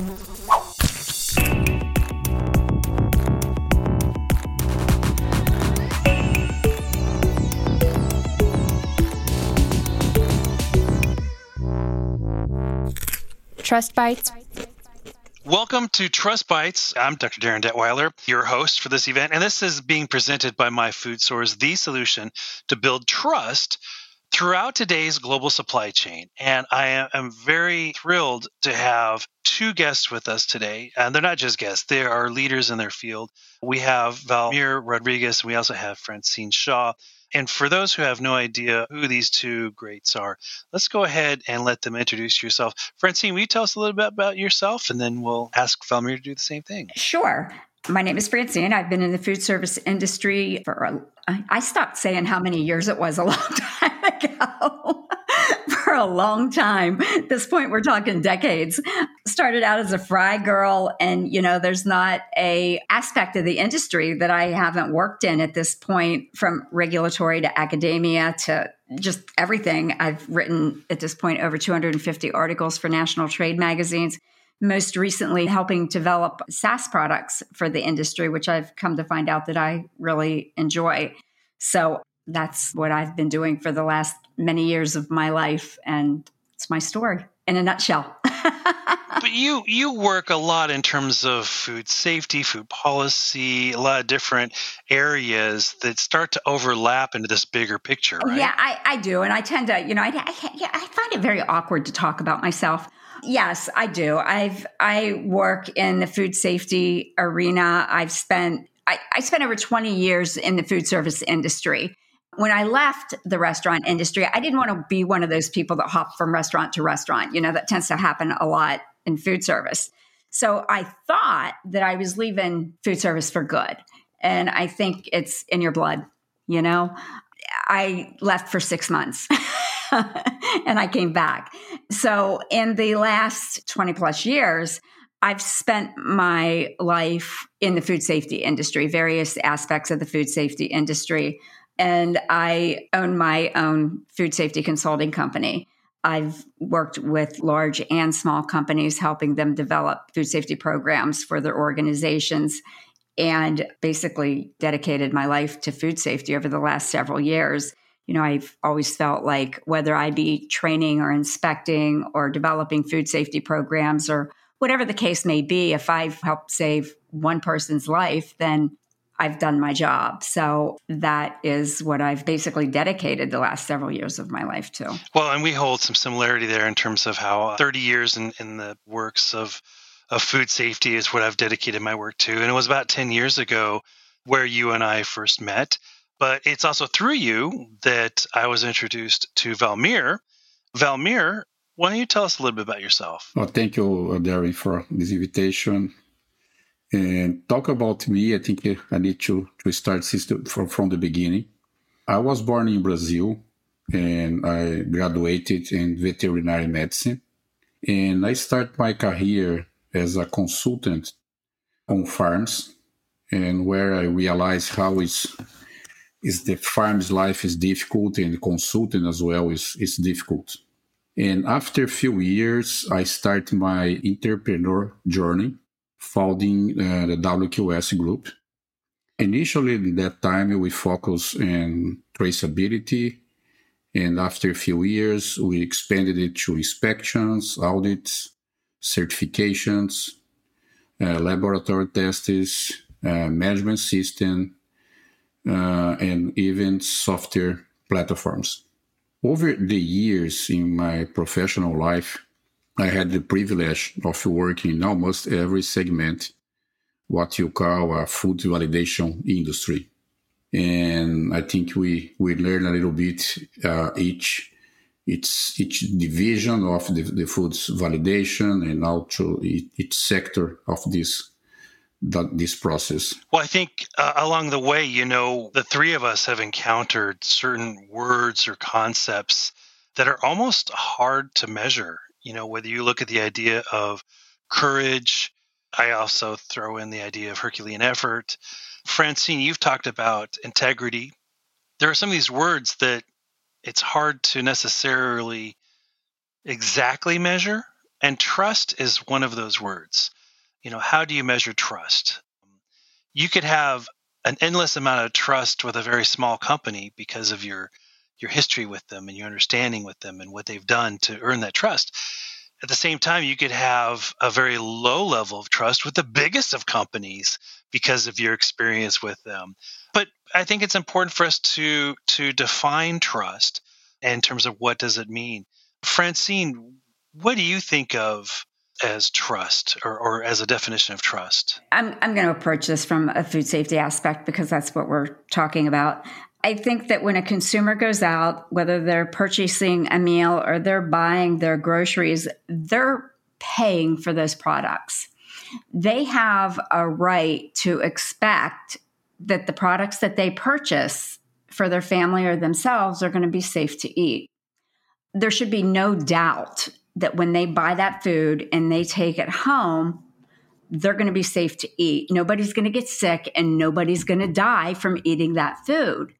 Trust Bites. Welcome to Trust Bites. I'm Dr. Darin Detwiler, your host for this event, and this is being presented by My Food Source, the solution to build trust throughout today's global supply chain. And I am very thrilled to have two guests with us today. And they're not just guests, they are leaders in their field. We have Valmir Rodrigues, and we also have Francine Shaw. And for those who have no idea who these two greats are, let's go ahead and let them introduce yourself. Francine, will you tell us a little bit about yourself and then we'll ask Valmir to do the same thing? Sure. My name is Francine. I've been in the food service industry for, a, I stopped saying how many years it was a long time ago. for a long time. At this point, we're talking decades. Started out as a fry girl, and you know, there's not a aspect of the industry that I haven't worked in at this point, from regulatory to academia to just everything. I've written at this point over 250 articles for national trade magazines most recently helping develop SaaS products for the industry, which I've come to find out that I really enjoy. So that's what I've been doing for the last many years of my life. And it's my story in a nutshell. but you you work a lot in terms of food safety, food policy, a lot of different areas that start to overlap into this bigger picture, oh, right? Yeah, I, I do, and I tend to, you know, I, I, I find it very awkward to talk about myself. Yes, I do. I've I work in the food safety arena. I've spent I, I spent over 20 years in the food service industry. When I left the restaurant industry, I didn't want to be one of those people that hop from restaurant to restaurant. You know, that tends to happen a lot in food service. So I thought that I was leaving food service for good. And I think it's in your blood, you know? I left for six months. and I came back. So, in the last 20 plus years, I've spent my life in the food safety industry, various aspects of the food safety industry. And I own my own food safety consulting company. I've worked with large and small companies, helping them develop food safety programs for their organizations, and basically dedicated my life to food safety over the last several years you know, I've always felt like whether I be training or inspecting or developing food safety programs or whatever the case may be, if I've helped save one person's life, then I've done my job. So that is what I've basically dedicated the last several years of my life to. Well, and we hold some similarity there in terms of how uh, 30 years in, in the works of, of food safety is what I've dedicated my work to. And it was about 10 years ago where you and I first met. But it's also through you that I was introduced to Valmir. Valmir, why don't you tell us a little bit about yourself? Well, thank you, uh, Darin, for this invitation. And talk about me, I think I need to, to start from, from the beginning. I was born in Brazil and I graduated in veterinary medicine. And I started my career as a consultant on farms and where I realized how it's is the farm's life is difficult and consulting as well is, is difficult. And after a few years, I started my entrepreneur journey, founding uh, the WQS group. Initially, at that time, we focused on traceability. And after a few years, we expanded it to inspections, audits, certifications, uh, laboratory tests, uh, management system, uh, and even software platforms. Over the years in my professional life, I had the privilege of working in almost every segment, what you call a food validation industry. And I think we, we learn a little bit uh, each each each division of the, the food's validation and also each sector of this that this process? Well, I think uh, along the way, you know, the three of us have encountered certain words or concepts that are almost hard to measure. You know, whether you look at the idea of courage, I also throw in the idea of Herculean effort. Francine, you've talked about integrity. There are some of these words that it's hard to necessarily exactly measure, And trust is one of those words. You know, how do you measure trust? You could have an endless amount of trust with a very small company because of your your history with them and your understanding with them and what they've done to earn that trust. At the same time, you could have a very low level of trust with the biggest of companies because of your experience with them. But I think it's important for us to to define trust in terms of what does it mean. Francine, what do you think of as trust or, or as a definition of trust? I'm, I'm going to approach this from a food safety aspect because that's what we're talking about. I think that when a consumer goes out, whether they're purchasing a meal or they're buying their groceries, they're paying for those products. They have a right to expect that the products that they purchase for their family or themselves are going to be safe to eat. There should be no doubt that when they buy that food and they take it home, they're going to be safe to eat. Nobody's going to get sick and nobody's going to die from eating that food.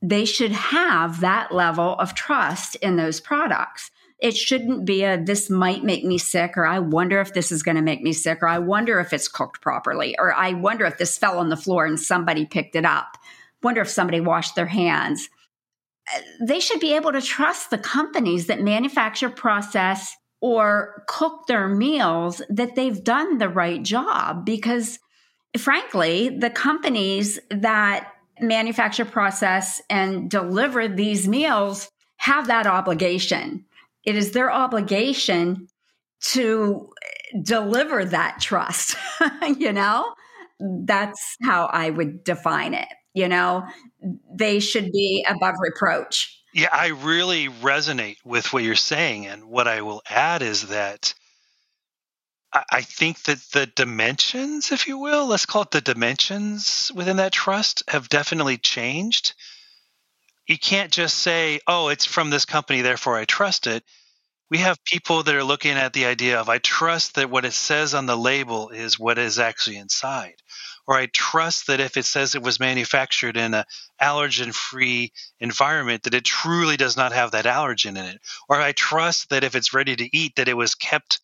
They should have that level of trust in those products. It shouldn't be a this might make me sick, or I wonder if this is going to make me sick, or I wonder if it's cooked properly, or I wonder if this fell on the floor and somebody picked it up. Wonder if somebody washed their hands they should be able to trust the companies that manufacture, process, or cook their meals that they've done the right job. Because frankly the companies that manufacture process and deliver these meals have that obligation. It is their obligation to deliver that trust you know? That's how i would define it you know they should be above reproach. Yeah, I really resonate with what you're saying. And what I will add is that I think that the dimensions, if you will, let's call it the dimensions within that trust, have definitely changed. You can't just say, oh, it's from this company, therefore I trust it. We have people that are looking at the idea of, I trust that what it says on the label is what is actually inside or I trust that if it says it was manufactured in a allergen free environment that it truly does not have that allergen in it. Or I trust that if it's ready to eat that it was kept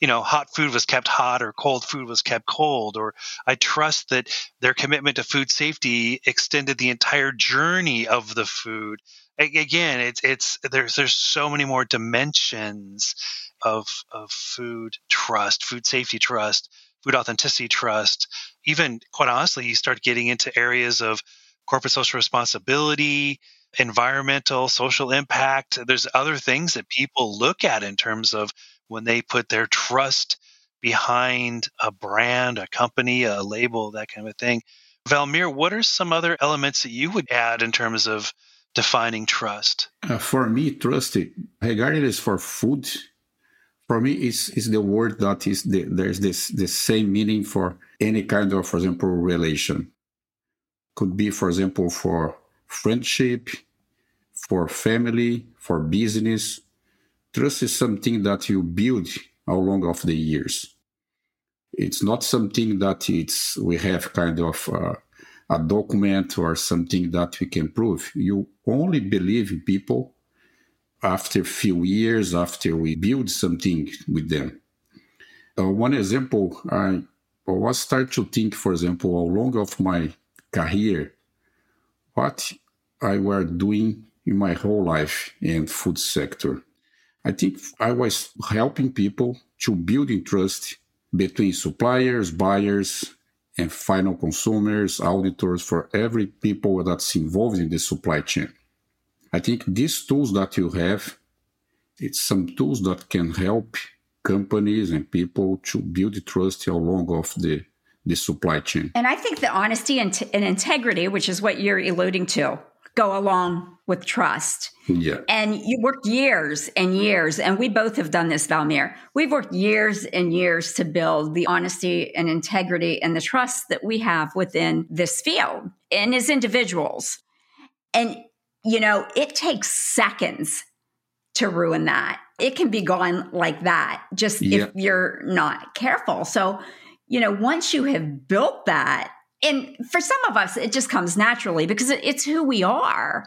you know hot food was kept hot or cold food was kept cold. Or I trust that their commitment to food safety extended the entire journey of the food. Again it's it's there's there's so many more dimensions of of food trust food safety trust food authenticity trust, even quite honestly, you start getting into areas of corporate social responsibility, environmental, social impact. There's other things that people look at in terms of when they put their trust behind a brand, a company, a label, that kind of thing. Valmir, what are some other elements that you would add in terms of defining trust? Uh, for me, trust, regardless for food, for me is is the word that is the, there's this the same meaning for any kind of for example relation. Could be for example for friendship for family for business. Trust is something that you build along of the years. It's not something that it's we have kind of uh, a document or something that we can prove. You only believe people after a few years, after we build something with them. Uh, one example, I, was start to think, for example, along of my career, what I were doing in my whole life in food sector. I think I was helping people to building trust between suppliers, buyers, and final consumers, auditors, for every people that's involved in the supply chain. I think these tools that you have, it's some tools that can help companies and people to build trust along of the the supply chain. And I think the honesty and, t- and integrity, which is what you're alluding to, go along with trust. Yeah. And you worked years and years, and we both have done this, Valmir. We've worked years and years to build the honesty and integrity and the trust that we have within this field and as individuals. And you know, it takes seconds to ruin that. It can be gone like that, just yeah. if you're not careful. So, you know, once you have built that, and for some of us, it just comes naturally because it's who we are.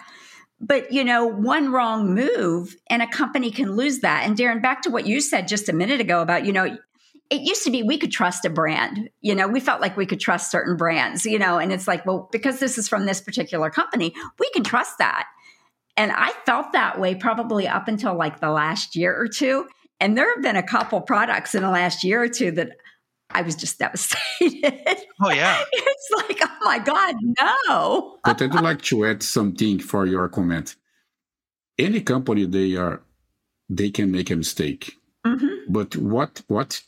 but you know, one wrong move and a company can lose that. And Darin, back to what you said just a minute ago about, you know, it used to be we could trust a brand. You know, we felt like we could trust certain brands, you know, and it's like, well, because this is from this particular company, we can trust that. And I felt that way probably up until like the last year or two. And there have been a couple products in the last year or two that I was just devastated. Oh yeah. it's like, oh my God, no. but I'd like to add something for your comment. Any company they are they can make a mistake. Mm-hmm. But what what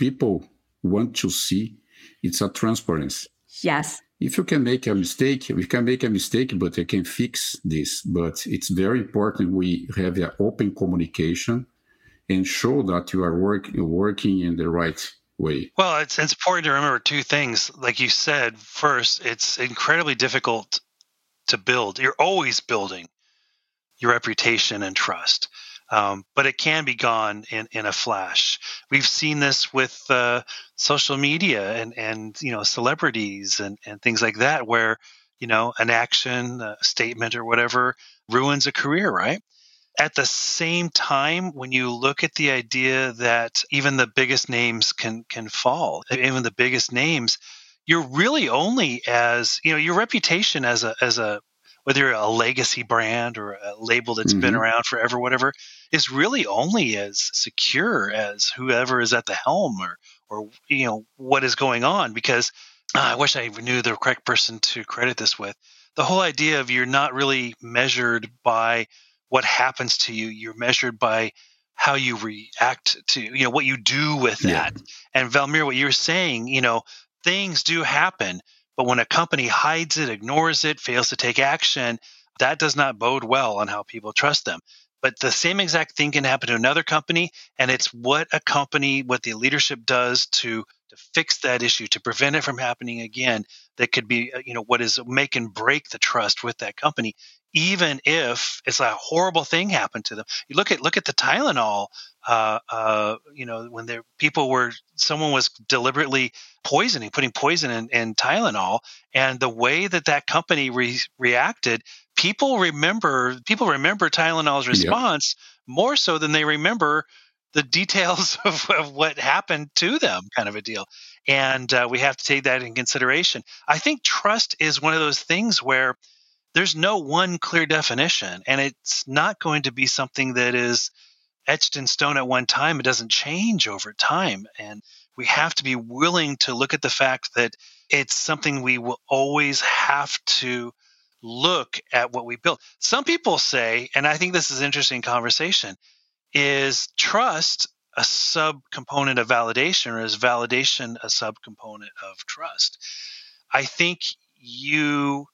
people want to see it's a transparency. Yes. If you can make a mistake, we can make a mistake, but I can fix this. But it's very important we have an open communication and show that you are work, working in the right way. Well, it's, it's important to remember two things. Like you said, first, it's incredibly difficult to build. You're always building your reputation and trust. Um, but it can be gone in, in a flash. We've seen this with uh, social media and, and you know celebrities and, and things like that, where you know an action, a statement, or whatever ruins a career, right? At the same time, when you look at the idea that even the biggest names can can fall, even the biggest names, you're really only as you know your reputation as a as a whether you're a legacy brand or a label that's mm-hmm. been around forever, whatever, is really only as secure as whoever is at the helm or or you know what is going on. Because uh, I wish I knew the correct person to credit this with. The whole idea of you're not really measured by what happens to you; you're measured by how you react to you know what you do with that. Yeah. And Valmir, what you're saying, you know, things do happen but when a company hides it, ignores it, fails to take action, that does not bode well on how people trust them. But the same exact thing can happen to another company, and it's what a company, what the leadership does to to fix that issue, to prevent it from happening again. That could be, uh, you know, what is make and break the trust with that company, even if it's a horrible thing happened to them. You look at look at the Tylenol uh, uh, you know, when there people were someone was deliberately poisoning, putting poison in, in Tylenol, and the way that that company re- reacted, people remember people remember Tylenol's response more so than they remember the details of, of, what happened to them, kind of a deal. And uh, we have to take that in consideration. I think trust is one of those things where there's no one clear definition, and it's not going to be something that is etched in stone at one time. It doesn't change over time. And we have to be willing to look at the fact that it's something we will always have to look at what we build Some people say, and I think this is an interesting conversation, is trust a subcomponent of validation or is validation a subcomponent of trust? I think you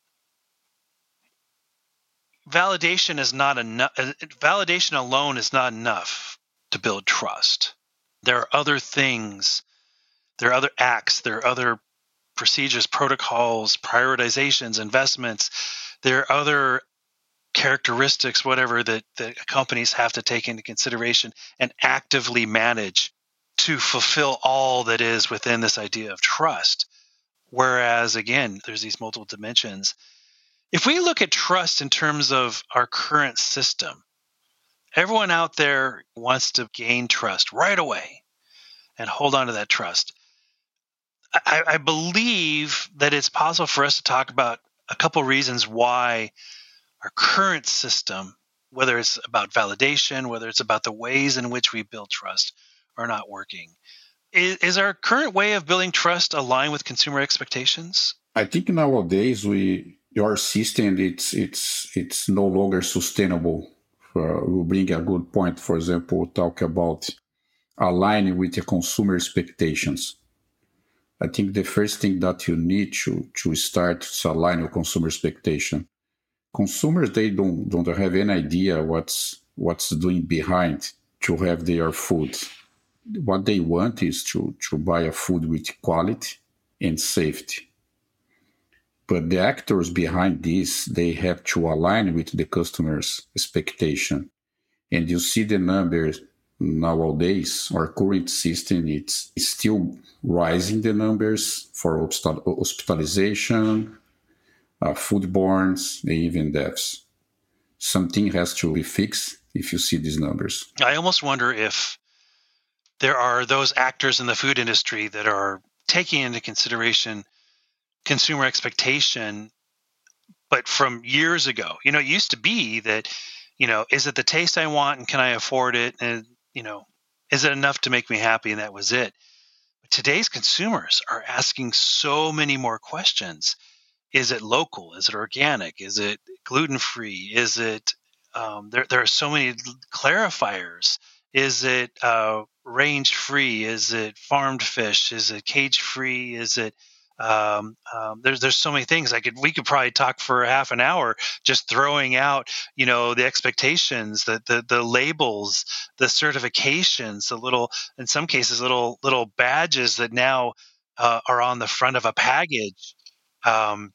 validation is not enough. Validation alone is not enough to build trust. There are other things, there are other acts, there are other procedures, protocols, prioritizations, investments. There are other characteristics, whatever, that, that companies have to take into consideration and actively manage to fulfill all that is within this idea of trust. Whereas, again, there's these multiple dimensions if we look at trust in terms of our current system, everyone out there wants to gain trust right away and hold on to that trust. I, I believe that it's possible for us to talk about a couple reasons why our current system, whether it's about validation, whether it's about the ways in which we build trust, are not working. Is, is our current way of building trust aligned with consumer expectations? I think nowadays we your system it's it's it's no longer sustainable. Uh, we bring a good point. For example, talk about aligning with the consumer expectations. I think the first thing that you need to to start to align with consumer expectation. Consumers they don't don't have any idea what's what's doing behind to have their food. What they want is to to buy a food with quality and safety but the actors behind this they have to align with the customer's expectation and you see the numbers nowadays our current system it's still rising the numbers for hospitalization uh, foodborne and even deaths something has to be fixed if you see these numbers. I almost wonder if there are those actors in the food industry that are taking into consideration consumer expectation but from years ago. You know it used to be that you know is it the taste i want and can i afford it? And you know is it enough to make me happy? And that was it. But today's consumers are asking so many more questions. Is it local? Is it organic? Is it gluten free is it um, there, there are so many clarifiers. Is it uh, range free? Is it farmed fish? Is it cage free? Is it um, um, there's there's so many things. I could we could probably talk for half an hour just throwing out you know the expectations the the, the labels the certifications the little in some cases little little badges that now uh, are on the front of a package um,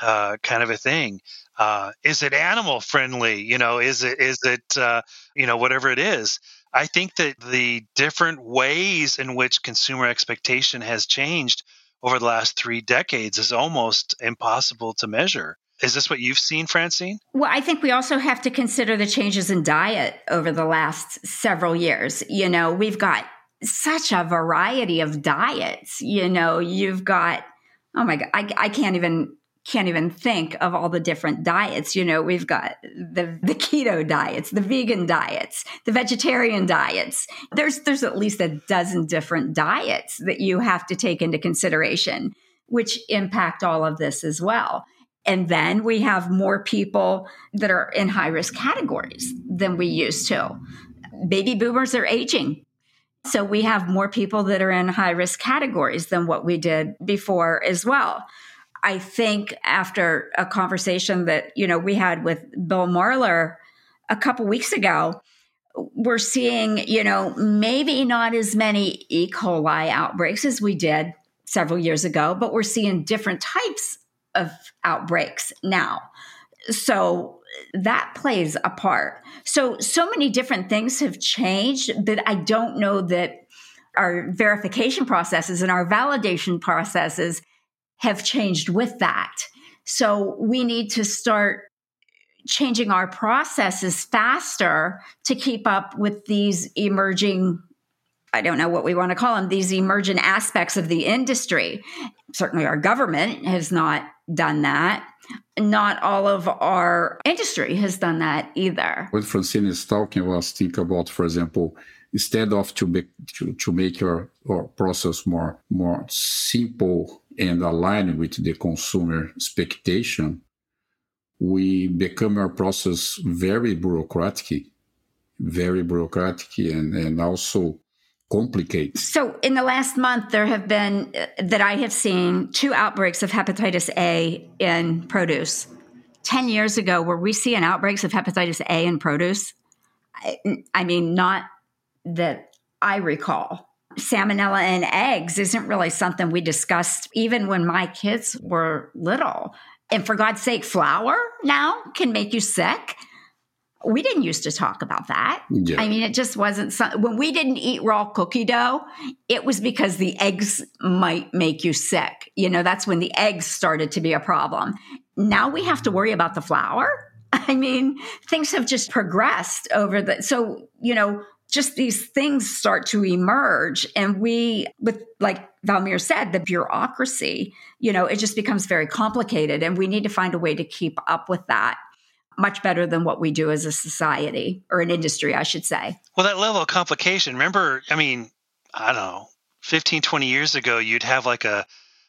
uh, kind of a thing. Uh, is it animal friendly? You know is it is it uh, you know whatever it is. I think that the different ways in which consumer expectation has changed over the last three decades is almost impossible to measure. Is this what you've seen, Francine? Well, I think we also have to consider the changes in diet over the last several years. You know, we've got such a variety of diets. You know, you've got, oh my God, I, I can't even can't even think of all the different diets. You know, we've got the, the keto diets, the vegan diets, the vegetarian diets. There's, there's at least a dozen different diets that you have to take into consideration, which impact all of this as well. And then we have more people that are in high risk categories than we used to. Baby boomers are aging. So we have more people that are in high risk categories than what we did before as well. I think after a conversation that, you know, we had with Bill Marler a couple weeks ago, we're seeing, you know, maybe not as many E. coli outbreaks as we did several years ago, but we're seeing different types of outbreaks now. So that plays a part. So, so many different things have changed, but I don't know that our verification processes and our validation processes have changed with that. So we need to start changing our processes faster to keep up with these emerging I don't know what we want to call them, these emergent aspects of the industry. Certainly, our government has not done that. Not all of our industry has done that either. What Francine is talking was think about, for example, instead of to make to, to make your, your process more more simple and aligned with the consumer expectation, we become our process very bureaucratic, very bureaucratic and, and also complicated. So, in the last month, there have been, uh, that I have seen, two outbreaks of hepatitis A in produce. 10 years ago, were we seeing outbreaks of hepatitis A in produce? I, I mean, not that I recall salmonella in eggs isn't really something we discussed even when my kids were little. And for God's sake, flour now can make you sick. We didn't used to talk about that. Yeah. I mean, it just wasn't some, when we didn't eat raw cookie dough, it was because the eggs might make you sick. You know, that's when the eggs started to be a problem. Now we have to worry about the flour. I mean, things have just progressed over the so, you know, just these things start to emerge. And we, with like Valmir said, the bureaucracy, you know, it just becomes very complicated. And we need to find a way to keep up with that much better than what we do as a society or an industry, I should say. Well, that level of complication, remember, I mean, I don't know, 15, 20 years ago, you'd have like a,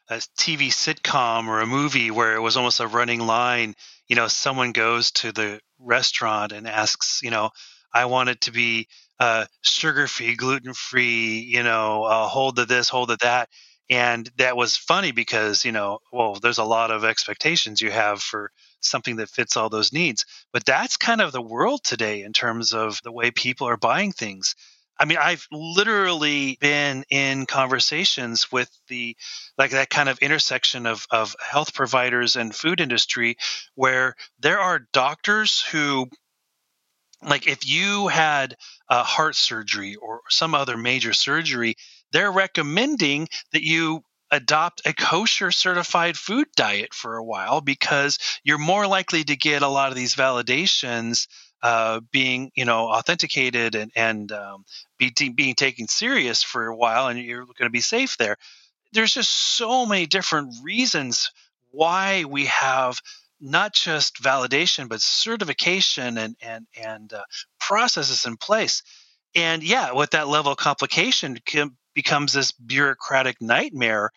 a TV sitcom or a movie where it was almost a running line. You know, someone goes to the restaurant and asks, you know, I want it to be uh, sugar free, gluten free, you know, uh, hold to this, hold to that. And that was funny because, you know, well, there's a lot of expectations you have for something that fits all those needs. But that's kind of the world today in terms of the way people are buying things. I mean, I've literally been in conversations with the like that kind of intersection of, of health providers and food industry where there are doctors who like if you had a heart surgery or some other major surgery, they're recommending that you adopt a kosher certified food diet for a while because you're more likely to get a lot of these validations uh, being you know authenticated and and um, be, being taken serious for a while and you're going to be safe there. There's just so many different reasons why we have not just validation but certification and and and uh, processes in place. And yeah with that level of complication can, becomes this bureaucratic nightmare.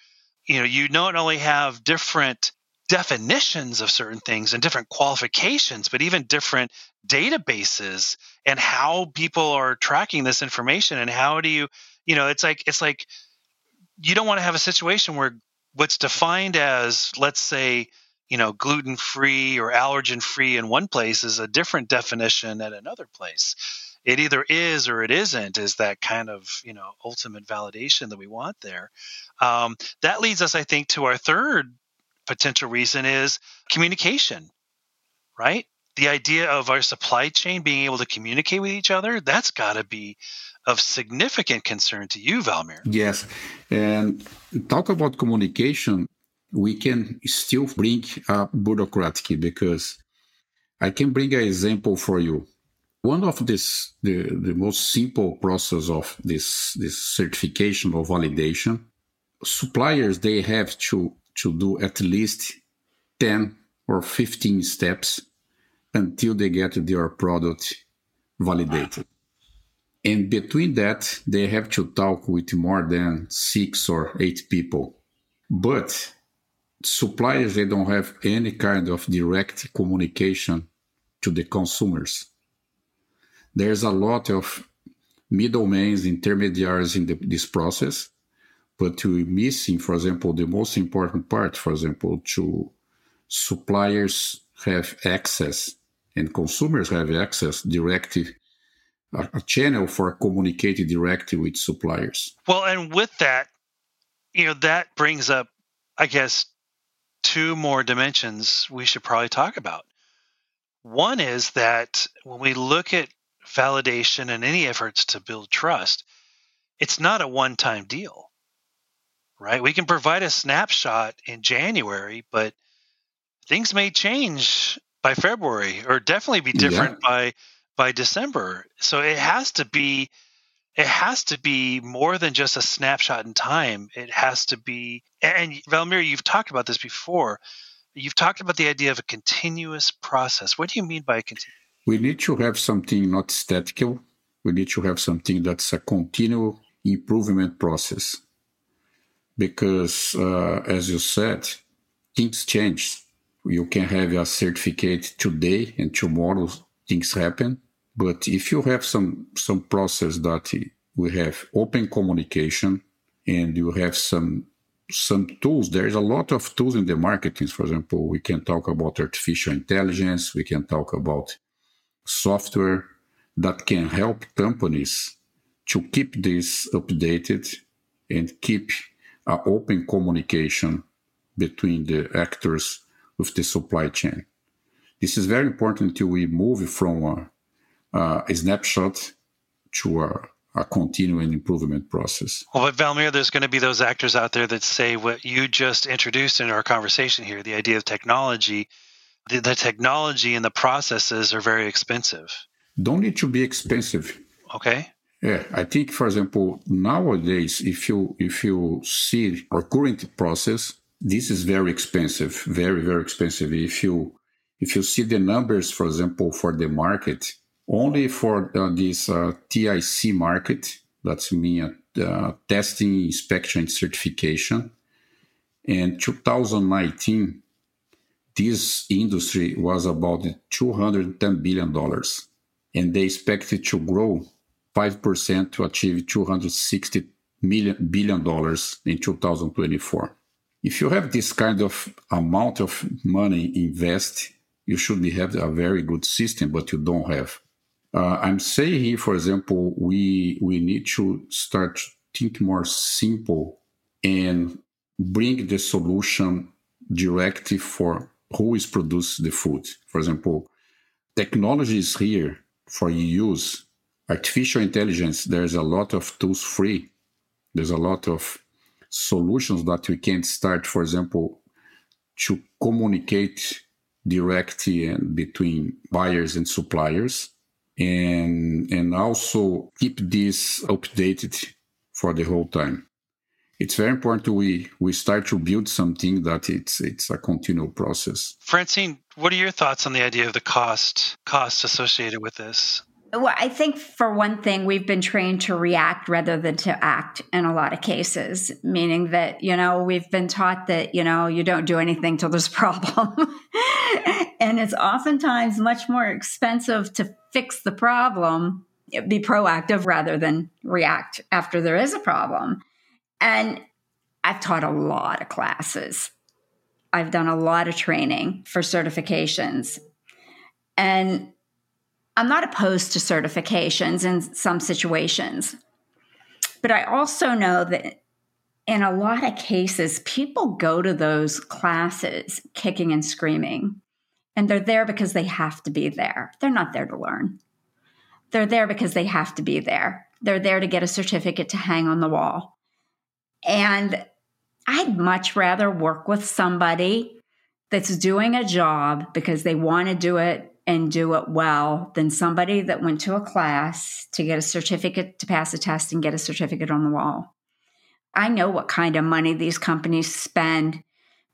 You know you not only have different definitions of certain things and different qualifications but even different databases and how people are tracking this information and how do you you know it's like it's like you don't want to have a situation where what's defined as let's say you know gluten free or allergen free in one place is a different definition at another place. It either is or it isn't is that kind of you know ultimate validation that we want there. Um, that leads us i think to our third potential reason is communication right? The idea of our supply chain being able to communicate with each other that's got to be of significant concern to you valmir. Yes and talk about communication we can still bring up bureaucratic because I can bring an example for you. One of this the, the most simple process of this this certification or validation, suppliers they have to to do at least 10 or 15 steps until they get their product validated. And between that, they have to talk with more than six or eight people. But suppliers they don't have any kind of direct communication to the consumers. There's a lot of middlemen intermediaries in the, this process but we're missing for example the most important part for example to suppliers have access and consumers have access directly a, a channel for communicating directly with suppliers. Well and with that you know that brings up i guess two more dimensions we should probably talk about. One is that when we look at validation and any efforts to build trust, it's not a one time deal, right? We can provide a snapshot in January, but things may change by February or definitely be different yeah. by by December. So it has to be it has to be more than just a snapshot in time. It has to be, and Valmir, you've talked about this before. You've talked about the idea of a continuous process. What do you mean by a continuous? We need to have something not statical. We need to have something that's a continual improvement process. Because, uh, as you said, things change. You can have a certificate today and tomorrow things happen but if you have some some process that we have open communication and you have some some tools, there's a lot of tools in the marketing. For example, we can talk about artificial intelligence, we can talk about software that can help companies to keep this updated and keep an open communication between the actors with the supply chain. This is very important to we move from a uh, a snapshot to a, a continuing improvement process. Well, but Valmir, there's going to be those actors out there that say what you just introduced in our conversation here the idea of technology. The, the technology and the processes are very expensive. Don't need to be expensive. Okay. Yeah, I think, for example, nowadays, if you if you see our current process, this is very expensive, very very expensive. If you if you see the numbers, for example, for the market, only for this uh, TIC market, that's mean uh, testing, inspection, and certification. In 2019, this industry was about 210 billion dollars, and they expected to grow 5% to achieve 260 million billion in 2024. If you have this kind of amount of money invest, you should have a very good system, but you don't have. Uh, I'm saying here, for example, we we need to start think more simple and bring the solution directly for who is produce the food. For example, technology is here for use. Artificial intelligence, there's a lot of tools free. There's a lot of solutions that we can start, for example, to communicate directly between buyers and suppliers and and also keep this updated for the whole time. It's very important we we start to build something that it's it's a continual process. Francine what are your thoughts on the idea of the cost costs associated with this? Well, I think for one thing, we've been trained to react rather than to act in a lot of cases, meaning that, you know, we've been taught that, you know, you don't do anything till there's a problem. and it's oftentimes much more expensive to fix the problem, be proactive rather than react after there is a problem. And I've taught a lot of classes. I've done a lot of training for certifications. And I'm not opposed to certifications in some situations, but I also know that in a lot of cases, people go to those classes kicking and screaming, and they're there because they have to be there. They're not there to learn. They're there because they have to be there. They're there to get a certificate to hang on the wall. And I'd much rather work with somebody that's doing a job because they want to do it and do it well than somebody that went to a class to get a certificate to pass a test and get a certificate on the wall. I know what kind of money these companies spend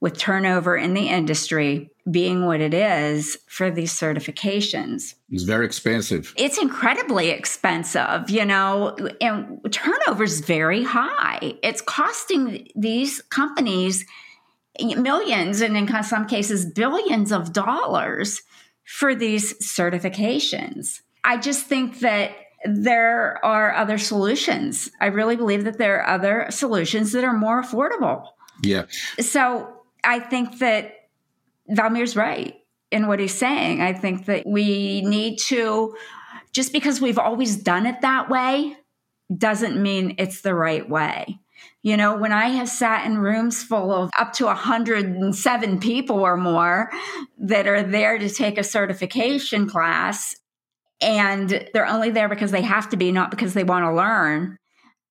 with turnover in the industry being what it is for these certifications. It's very expensive. It's incredibly expensive, you know, and turnover is very high. It's costing these companies millions and in some cases billions of dollars for these certifications. I just think that there are other solutions. I really believe that there are other solutions that are more affordable. Yeah. So I think that Valmir's right in what he's saying. I think that we need to, just because we've always done it that way, doesn't mean it's the right way. You know, when I have sat in rooms full of up to 107 people or more that are there to take a certification class, and they're only there because they have to be, not because they want to learn.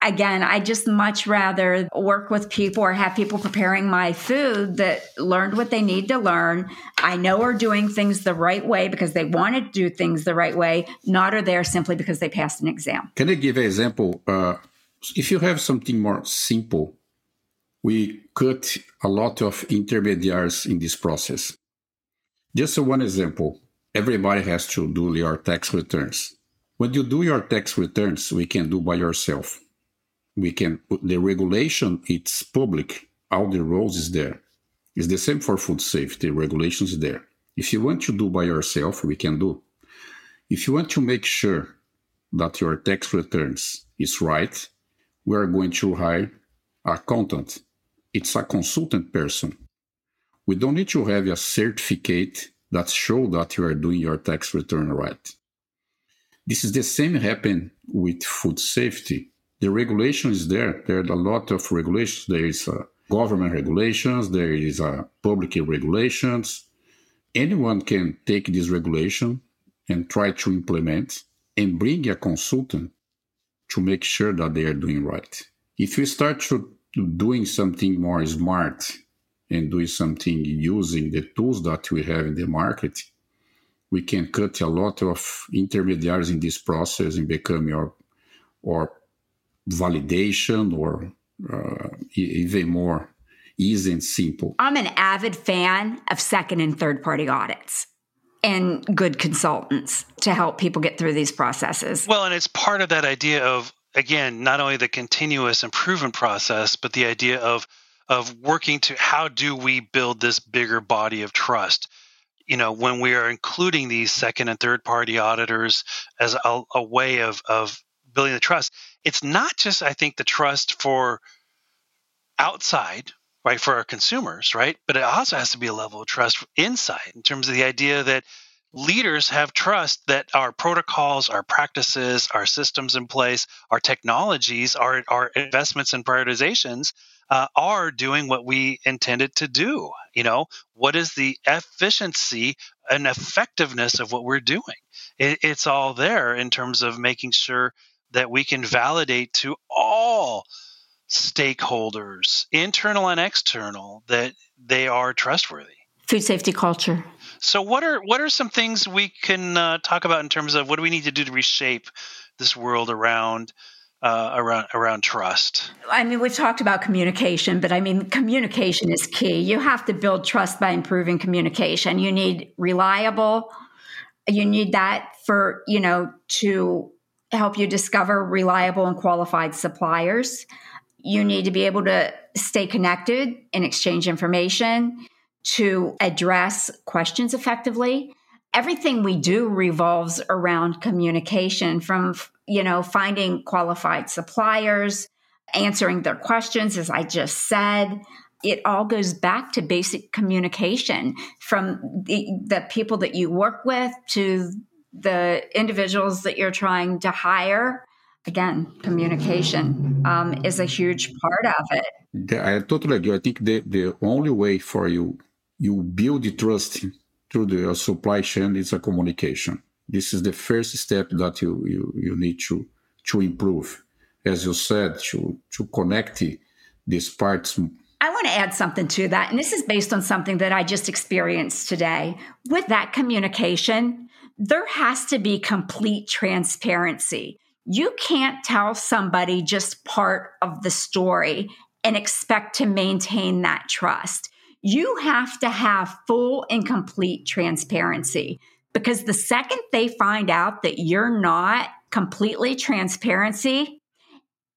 Again, I just much rather work with people or have people preparing my food that learned what they need to learn. I know are doing things the right way because they want to do things the right way, not are there simply because they passed an exam. Can I give an example? Uh, if you have something more simple, we cut a lot of intermediaries in this process. Just one example everybody has to do your tax returns. When you do your tax returns, we can do by yourself. We can put the regulation, it's public, all the rules is there. It's the same for food safety, regulations there. If you want to do by yourself, we can do. If you want to make sure that your tax returns is right, we are going to hire accountant. It's a consultant person. We don't need to have a certificate that show that you are doing your tax return right. This is the same happen with food safety. The regulation is there. There are a lot of regulations. There is uh, government regulations. There is uh, public regulations. Anyone can take this regulation and try to implement and bring a consultant to make sure that they are doing right. If we start to doing something more smart and doing something using the tools that we have in the market, we can cut a lot of intermediaries in this process and become your or validation or uh, even more easy and simple. I'm an avid fan of second and third party audits and good consultants to help people get through these processes. Well, and it's part of that idea of again, not only the continuous improvement process, but the idea of of working to how do we build this bigger body of trust you know when we are including these second and third party auditors as a, a, way of of building the trust it's not just i think the trust for outside right for our consumers right but it also has to be a level of trust inside in terms of the idea that leaders have trust that our protocols, our practices, our systems in place, our technologies, our, our investments and prioritizations uh, are doing what we intended to do. You know, what is the efficiency and effectiveness of what we're doing? It, it's all there in terms of making sure that we can validate to all stakeholders, internal and external, that they are trustworthy? Food safety culture. So, what are what are some things we can uh, talk about in terms of what do we need to do to reshape this world around uh, around around trust? I mean, we've talked about communication, but I mean, communication is key. You have to build trust by improving communication. You need reliable. You need that for you know to help you discover reliable and qualified suppliers. You need to be able to stay connected and exchange information to address questions effectively. Everything we do revolves around communication from, you know, finding qualified suppliers, answering their questions, as I just said. It all goes back to basic communication from the, the people that you work with to the individuals that you're trying to hire. Again, communication um, is a huge part of it. I totally agree. I think the, the only way for you you build the trust through the supply chain is a communication. This is the first step that you, you, you need to, to improve. As you said, to, to connect these parts. I want to add something to that. And this is based on something that I just experienced today. With that communication, there has to be complete transparency. You can't tell somebody just part of the story and expect to maintain that trust you have to have full and complete transparency because the second they find out that you're not completely transparency,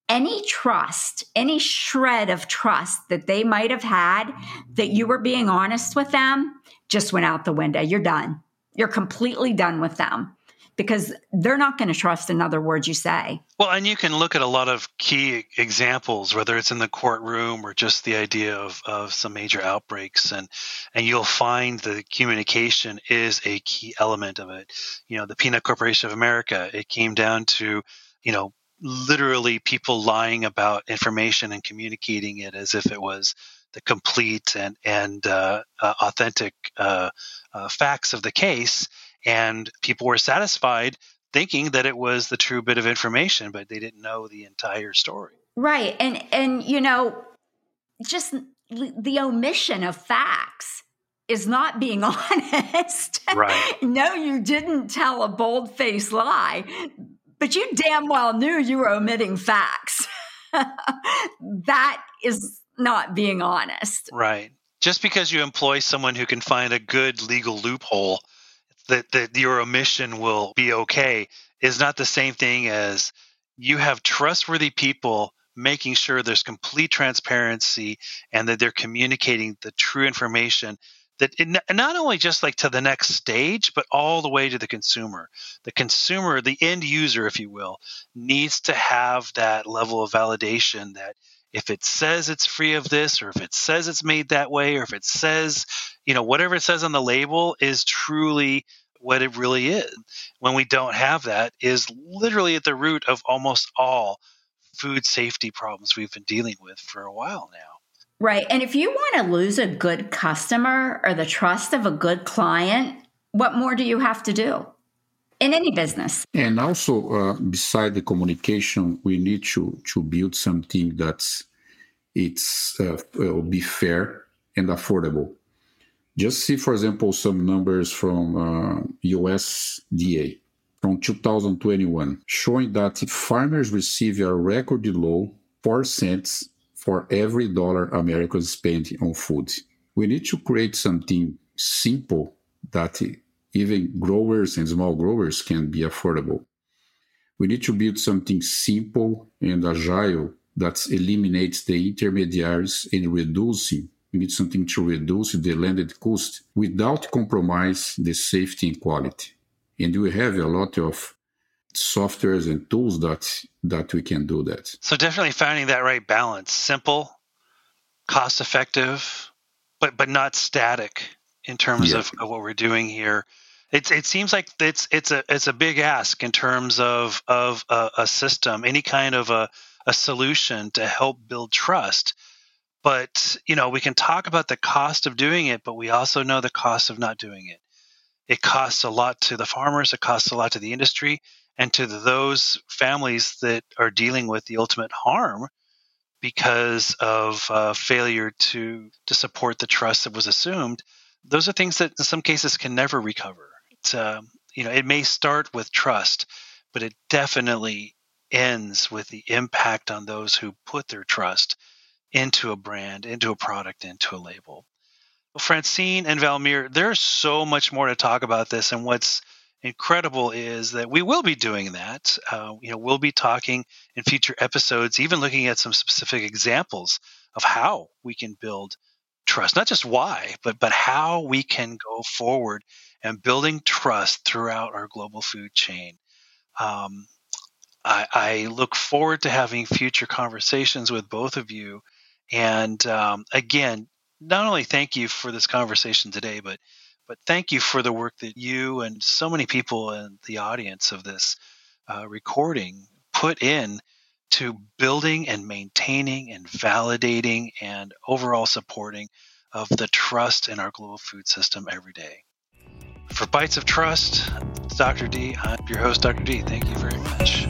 any trust, any shred of trust that they might have had that you were being honest with them just went out the window. You're done. You're completely done with them because they're not going to trust another word you say. Well, and you can look at a lot of key examples, whether it's in the courtroom or just the idea of, of some major outbreaks, and and you'll find the communication is a key element of it. You know, the Peanut Corporation of America, it came down to, you know, literally people lying about information and communicating it as if it was the complete and and uh, uh, authentic uh, uh facts of the case and people were satisfied thinking that it was the true bit of information but they didn't know the entire story. Right and and you know just the omission of facts is not being honest. Right. No you didn't tell a bold-faced lie but you damn well knew you were omitting facts. That is not being honest. Right. Just because you employ someone who can find a good legal loophole that, that your omission will be okay is not the same thing as you have trustworthy people making sure there's complete transparency and that they're communicating the true information that it, not only just like to the next stage but all the way to the consumer. The consumer the end user if you will needs to have that level of validation that if it says it's free of this or if it says it's made that way or if it says you know whatever it says on the label is truly what it really is. When we don't have that is literally at the root of almost all food safety problems we've been dealing with for a while now. Right and if you want to lose a good customer or the trust of a good client what more do you have to do in any business. And also, uh, beside the communication, we need to to build something that's it's uh, will be fair and affordable. Just see, for example, some numbers from uh, USDA from 2021 showing that farmers receive a record low four cents for every dollar Americans spend on food. We need to create something simple that even growers and small growers can be affordable. We need to build something simple and agile that eliminates the intermediaries and reducing we need something to reduce the landed cost without compromise the safety and quality. And we have a lot of softwares and tools that that we can do that. So definitely finding that right balance, simple, cost effective, but but not static in terms yeah. of, of what we're doing here it, it seems like it's it's a it's a big ask in terms of of a, a system, any kind of a, a solution to help build trust. But you know, we can talk about the cost of doing it, but we also know the cost of not doing it. It costs a lot to the farmers, it costs a lot to the industry, and to those families that are dealing with the ultimate harm because of uh, failure to to support the trust that was assumed. Those are things that in some cases can never recover. Uh, you know, it may start with trust, but it definitely ends with the impact on those who put their trust into a brand, into a product, into a label. Francine and Valmir, there's so much more to talk about this, and what's incredible is that we will be doing that. Uh, you know, we'll be talking in future episodes, even looking at some specific examples of how we can build trust, not just why, but but how we can go forward and building trust throughout our global food chain. Um, I, I, look forward to having future conversations with both of you. And um, again, not only thank you for this conversation today, but but thank you for the work that you and so many people in the audience of this uh, recording put in to building and maintaining and validating and overall supporting of the trust in our global food system every day. For Bites of Trust, Dr. D, I'm your host, Dr. D. Thank you very much.